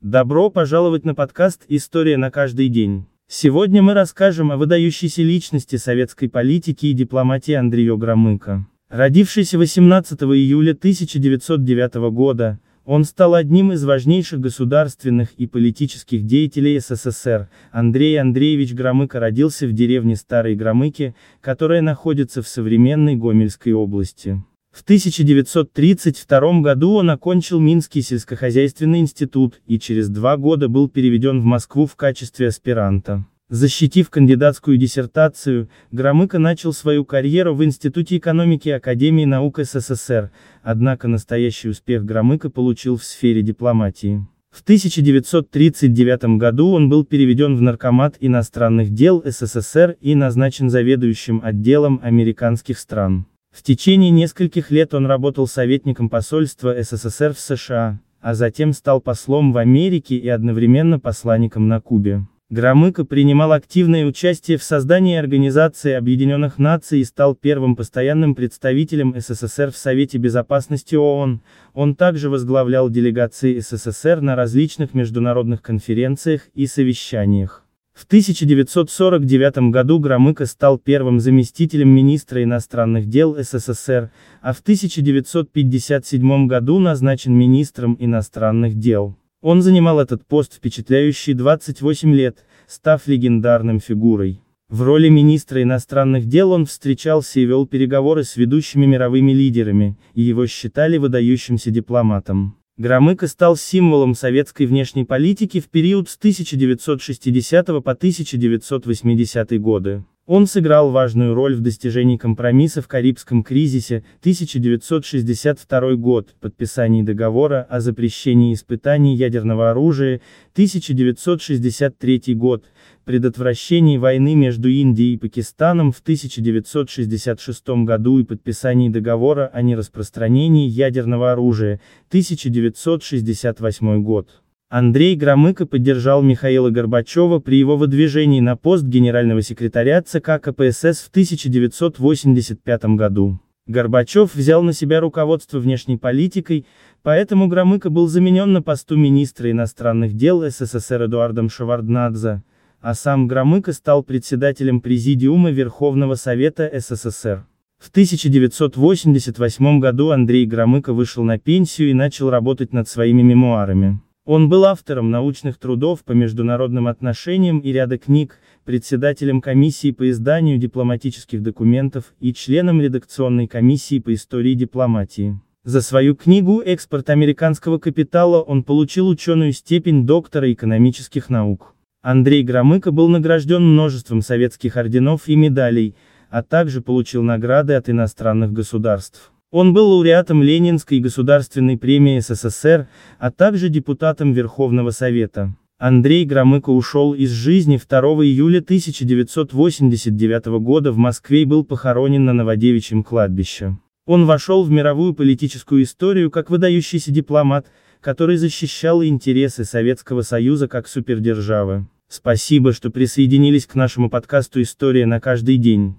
Добро пожаловать на подкаст «История на каждый день». Сегодня мы расскажем о выдающейся личности советской политики и дипломатии Андрею Громыко. Родившийся 18 июля 1909 года, он стал одним из важнейших государственных и политических деятелей СССР. Андрей Андреевич Громыко родился в деревне Старые Громыки, которая находится в современной Гомельской области. В 1932 году он окончил Минский сельскохозяйственный институт и через два года был переведен в Москву в качестве аспиранта. Защитив кандидатскую диссертацию, Громыко начал свою карьеру в Институте экономики Академии наук СССР, однако настоящий успех Громыко получил в сфере дипломатии. В 1939 году он был переведен в Наркомат иностранных дел СССР и назначен заведующим отделом американских стран. В течение нескольких лет он работал советником посольства СССР в США, а затем стал послом в Америке и одновременно посланником на Кубе. Громыко принимал активное участие в создании Организации Объединенных Наций и стал первым постоянным представителем СССР в Совете Безопасности ООН. Он также возглавлял делегации СССР на различных международных конференциях и совещаниях. В 1949 году Громыко стал первым заместителем министра иностранных дел СССР, а в 1957 году назначен министром иностранных дел. Он занимал этот пост впечатляющие 28 лет, став легендарным фигурой. В роли министра иностранных дел он встречался и вел переговоры с ведущими мировыми лидерами, и его считали выдающимся дипломатом. Громыко стал символом советской внешней политики в период с 1960 по 1980 годы. Он сыграл важную роль в достижении компромисса в Карибском кризисе, 1962 год, подписании договора о запрещении испытаний ядерного оружия, 1963 год, предотвращении войны между Индией и Пакистаном в 1966 году и подписании договора о нераспространении ядерного оружия, 1968 год. Андрей Громыко поддержал Михаила Горбачева при его выдвижении на пост генерального секретаря ЦК КПСС в 1985 году. Горбачев взял на себя руководство внешней политикой, поэтому Громыко был заменен на посту министра иностранных дел СССР Эдуардом Шеварднадзе, а сам Громыко стал председателем Президиума Верховного Совета СССР. В 1988 году Андрей Громыко вышел на пенсию и начал работать над своими мемуарами. Он был автором научных трудов по международным отношениям и ряда книг, председателем комиссии по изданию дипломатических документов и членом редакционной комиссии по истории дипломатии. За свою книгу «Экспорт американского капитала» он получил ученую степень доктора экономических наук. Андрей Громыко был награжден множеством советских орденов и медалей, а также получил награды от иностранных государств. Он был лауреатом Ленинской государственной премии СССР, а также депутатом Верховного Совета. Андрей Громыко ушел из жизни 2 июля 1989 года в Москве и был похоронен на Новодевичьем кладбище. Он вошел в мировую политическую историю как выдающийся дипломат, который защищал интересы Советского Союза как супердержавы. Спасибо, что присоединились к нашему подкасту «История на каждый день».